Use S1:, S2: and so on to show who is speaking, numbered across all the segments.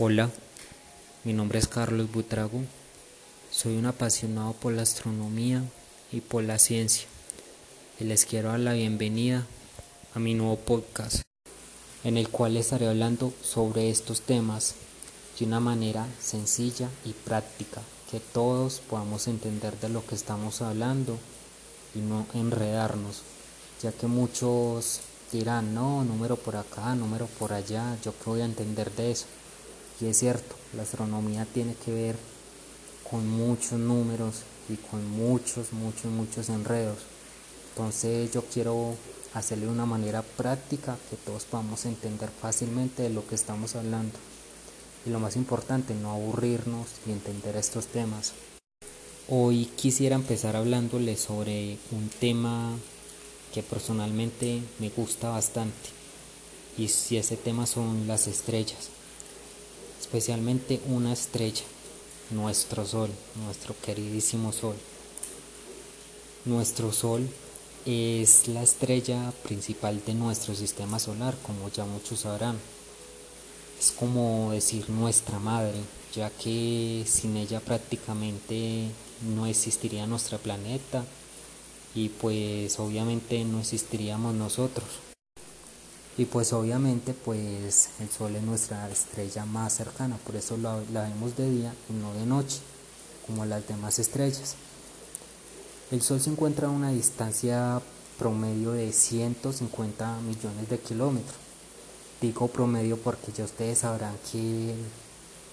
S1: Hola, mi nombre es Carlos Butrago. Soy un apasionado por la astronomía y por la ciencia. Y les quiero dar la bienvenida a mi nuevo podcast, en el cual estaré hablando sobre estos temas de una manera sencilla y práctica, que todos podamos entender de lo que estamos hablando y no enredarnos, ya que muchos dirán, no, número por acá, número por allá, yo qué voy a entender de eso. Y es cierto, la astronomía tiene que ver con muchos números y con muchos, muchos, muchos enredos. Entonces yo quiero hacerle una manera práctica que todos podamos entender fácilmente de lo que estamos hablando. Y lo más importante, no aburrirnos y entender estos temas. Hoy quisiera empezar hablándole sobre un tema que personalmente me gusta bastante. Y si ese tema son las estrellas especialmente una estrella, nuestro Sol, nuestro queridísimo Sol. Nuestro Sol es la estrella principal de nuestro sistema solar, como ya muchos sabrán. Es como decir nuestra madre, ya que sin ella prácticamente no existiría nuestro planeta y pues obviamente no existiríamos nosotros. Y pues obviamente pues el Sol es nuestra estrella más cercana, por eso la, vemos de día y no de noche, como las demás estrellas. El Sol se encuentra a una distancia promedio de 150 millones de kilómetros. Digo promedio porque ya ustedes sabrán que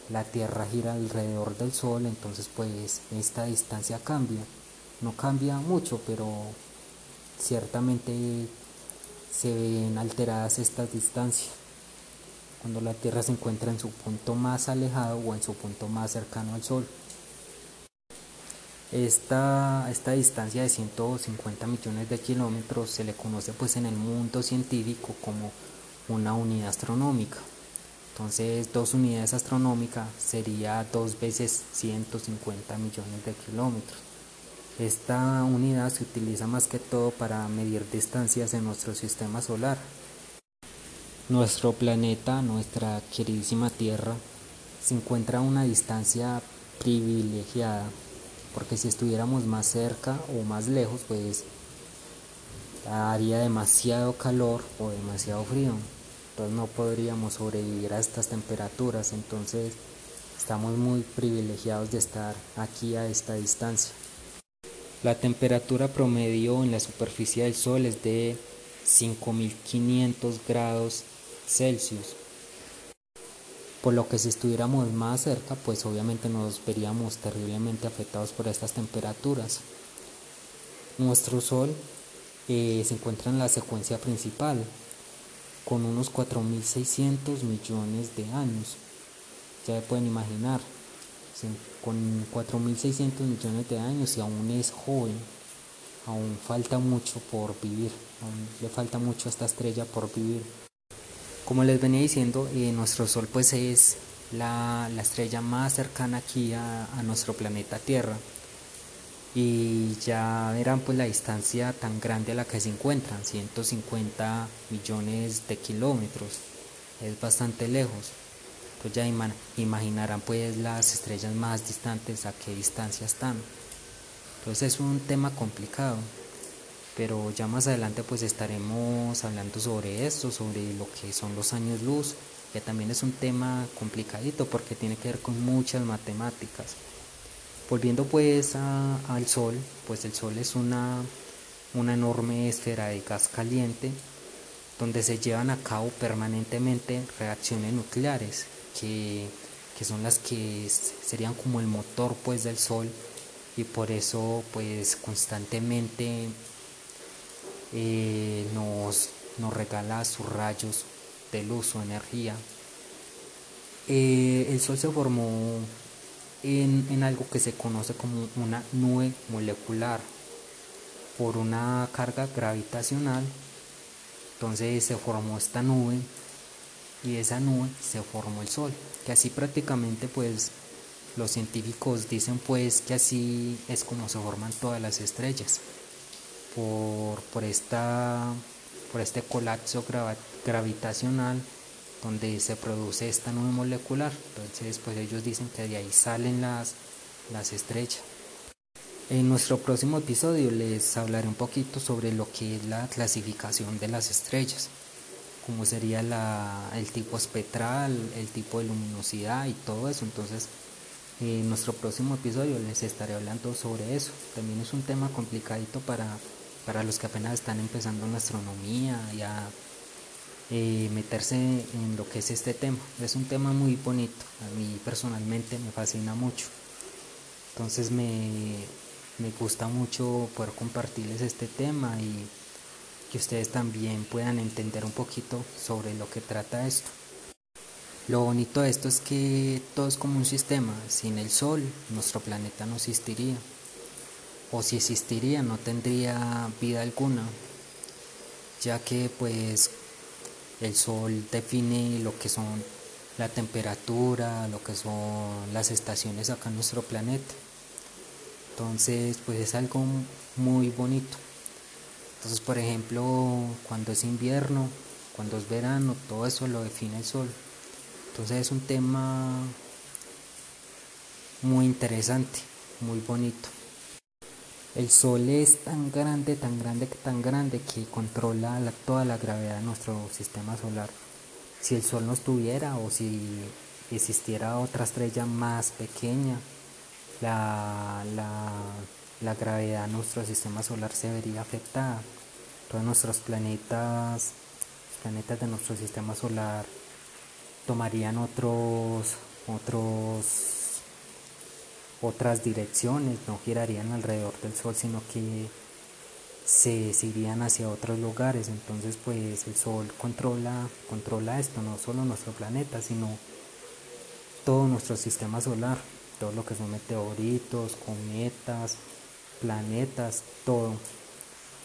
S1: la Tierra gira alrededor del Sol, entonces pues esta distancia cambia. No cambia mucho, pero ciertamente se ven alteradas estas distancias cuando la Tierra se encuentra en su punto más alejado o en su punto más cercano al Sol. Esta, esta distancia de 150 millones de kilómetros se le conoce pues en el mundo científico como una unidad astronómica. Entonces dos unidades astronómicas sería dos veces 150 millones de kilómetros. Esta unidad se utiliza más que todo para medir distancias en nuestro sistema solar. Nuestro planeta, nuestra queridísima Tierra, se encuentra a una distancia privilegiada, porque si estuviéramos más cerca o más lejos, pues haría demasiado calor o demasiado frío. Entonces no podríamos sobrevivir a estas temperaturas, entonces estamos muy privilegiados de estar aquí a esta distancia. La temperatura promedio en la superficie del Sol es de 5500 grados Celsius. Por lo que si estuviéramos más cerca, pues obviamente nos veríamos terriblemente afectados por estas temperaturas. Nuestro Sol eh, se encuentra en la secuencia principal, con unos 4.600 millones de años. Ya pueden imaginar, con 4.600 millones de años y aún es joven, aún falta mucho por vivir, aún le falta mucho a esta estrella por vivir. Como les venía diciendo, eh, nuestro Sol pues es la, estrella más cercana aquí a, a, nuestro planeta Tierra y ya verán pues la distancia tan grande a la que se encuentran, 150 millones de kilómetros, es bastante lejos. Ya imaginarán pues las estrellas más distantes a qué distancia están. Entonces es un tema complicado, pero ya más adelante pues estaremos hablando sobre esto, sobre lo que son los años luz, que también es un tema complicadito porque tiene que ver con muchas matemáticas. Volviendo pues al Sol, pues el Sol es una, una enorme esfera de gas caliente donde se llevan a cabo permanentemente reacciones nucleares que, son las que serían como el motor pues del sol y por eso pues constantemente eh, nos, nos, regala sus rayos de luz o energía. Eh, el sol se formó en, en algo que se conoce como una nube molecular por una carga gravitacional. Entonces se formó esta nube y esa nube se formó el sol, que así prácticamente pues los científicos dicen pues que así es como se forman todas las estrellas, por, por, esta, por este colapso gravitacional donde se produce esta nube molecular. Entonces, pues ellos dicen que de ahí salen las, las estrellas. En nuestro próximo episodio les hablaré un poquito sobre lo que es la clasificación de las estrellas, como sería la, el tipo espectral, el tipo de luminosidad y todo eso. Entonces, en nuestro próximo episodio les estaré hablando sobre eso. También es un tema complicadito para, para los que apenas están empezando en astronomía y a eh, meterse en lo que es este tema. Es un tema muy bonito, a mí personalmente me fascina mucho. Entonces me, me gusta mucho poder compartirles este tema y que ustedes también puedan entender un poquito sobre lo que trata esto. Lo bonito de esto es que todo es como un sistema. Sin el Sol, nuestro planeta no existiría. O si existiría, no tendría vida alguna. Ya que pues el Sol define lo que son la temperatura, lo que son las estaciones acá en nuestro planeta. Entonces, pues es algo muy bonito. Entonces, por ejemplo, cuando es invierno, cuando es verano, todo eso lo define el sol. Entonces es un tema muy interesante, muy bonito. El sol es tan grande, tan grande, tan grande que controla toda la gravedad de nuestro sistema solar. Si el sol no estuviera o si existiera otra estrella más pequeña, la, la, gravedad de nuestro sistema solar se vería afectada. Todos nuestros planetas, los planetas de nuestro sistema solar, tomarían otros, otros, otras direcciones, no girarían alrededor del Sol, sino que se, irían hacia otros lugares. Entonces, pues el Sol controla, controla esto, no solo nuestro planeta, sino todo nuestro sistema solar todo lo que son meteoritos, cometas, planetas, todo.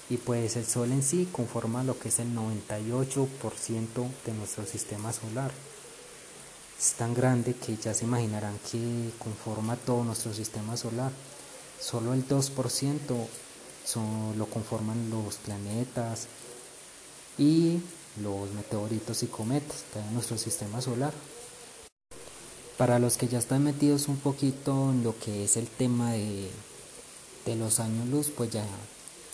S1: Y pues el Sol en sí conforma lo que es el 98% de nuestro sistema solar. Es tan grande que ya se imaginarán que conforma todo nuestro sistema solar. Solo el 2% son, lo conforman los planetas y los meteoritos y cometas que hay en nuestro sistema solar. Para los que ya están metidos un poquito en lo que es el tema de, los años luz, pues ya,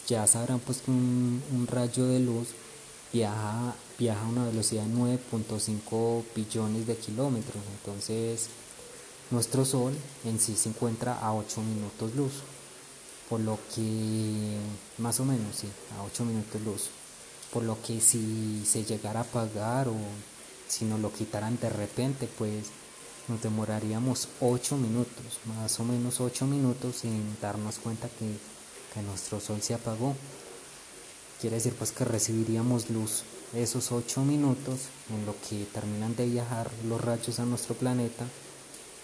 S1: ya sabrán pues que un, rayo de luz viaja, viaja a una velocidad de 9.5 billones de kilómetros. Entonces, nuestro Sol en sí se encuentra a 8 minutos luz. Por lo que, más o menos, sí, a 8 minutos luz. Por lo que si se llegara a apagar o si nos lo quitaran de repente, pues nos demoraríamos 8 minutos, más o menos 8 minutos sin darnos cuenta que, nuestro sol se apagó. Quiere decir pues que recibiríamos luz esos 8 minutos en lo que terminan de viajar los rayos a nuestro planeta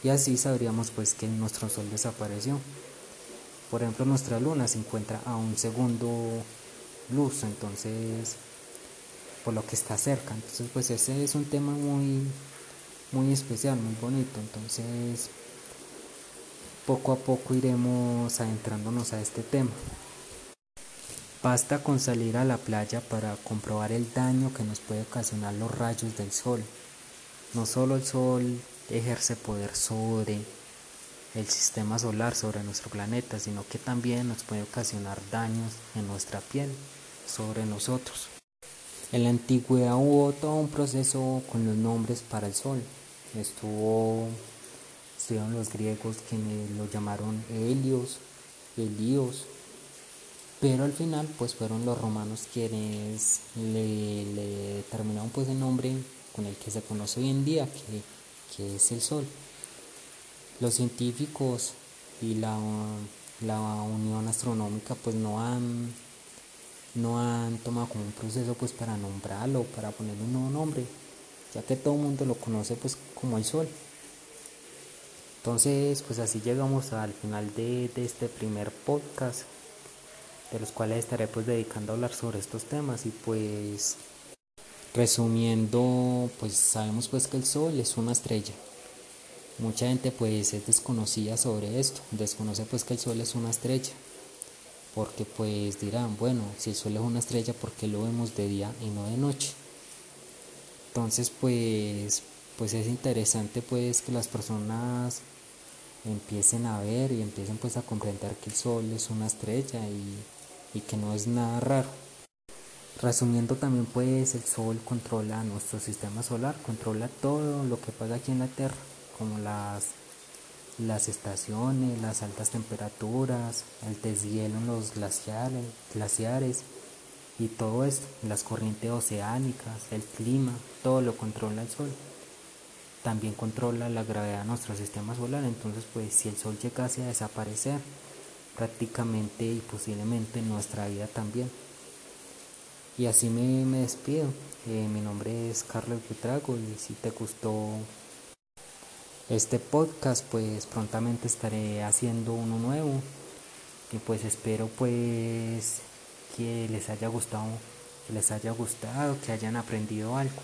S1: y así sabríamos pues que nuestro sol desapareció. Por ejemplo, nuestra luna se encuentra a un segundo luz, entonces por lo que está cerca. Entonces pues ese es un tema muy muy especial, muy bonito. Entonces, poco a poco iremos adentrándonos a este tema. Basta con salir a la playa para comprobar el daño que nos puede ocasionar los rayos del sol. No solo el sol ejerce poder sobre el sistema solar, sobre nuestro planeta, sino que también nos puede ocasionar daños en nuestra piel, sobre nosotros. En la antigüedad hubo todo un proceso con los nombres para el sol estuvo estuvieron los griegos que lo llamaron Helios, Helios, pero al final pues fueron los romanos quienes le, le determinaron pues el nombre con el que se conoce hoy en día, que, que es el Sol. Los científicos y la, la Unión Astronómica pues no han no han tomado como un proceso pues para nombrarlo, para ponerle un nuevo nombre, ya que todo el mundo lo conoce pues como el sol. Entonces, pues así llegamos al final de, este primer podcast, de los cuales estaré pues dedicando a hablar sobre estos temas y pues resumiendo, pues sabemos pues que el sol es una estrella. Mucha gente pues es desconocida sobre esto, desconoce pues que el sol es una estrella, porque pues dirán, bueno, si el sol es una estrella, ¿por qué lo vemos de día y no de noche? Entonces pues, pues es interesante pues que las personas empiecen a ver y empiecen pues a comprender que el Sol es una estrella y, y que no es nada raro. Resumiendo también pues el Sol controla nuestro sistema solar, controla todo lo que pasa aquí en la Tierra, como las, las estaciones, las altas temperaturas, el deshielo en los glaciares, glaciares y todo esto, las corrientes oceánicas, el clima, todo lo controla el Sol también controla la gravedad de nuestro sistema solar. Entonces, pues si el Sol llegase a desaparecer, prácticamente y posiblemente nuestra vida también. Y así me, me despido. Eh, mi nombre es Carlos Butrago y si te gustó este podcast, pues prontamente estaré haciendo uno nuevo. Y pues espero pues que les haya gustado, que les haya gustado, que hayan aprendido algo.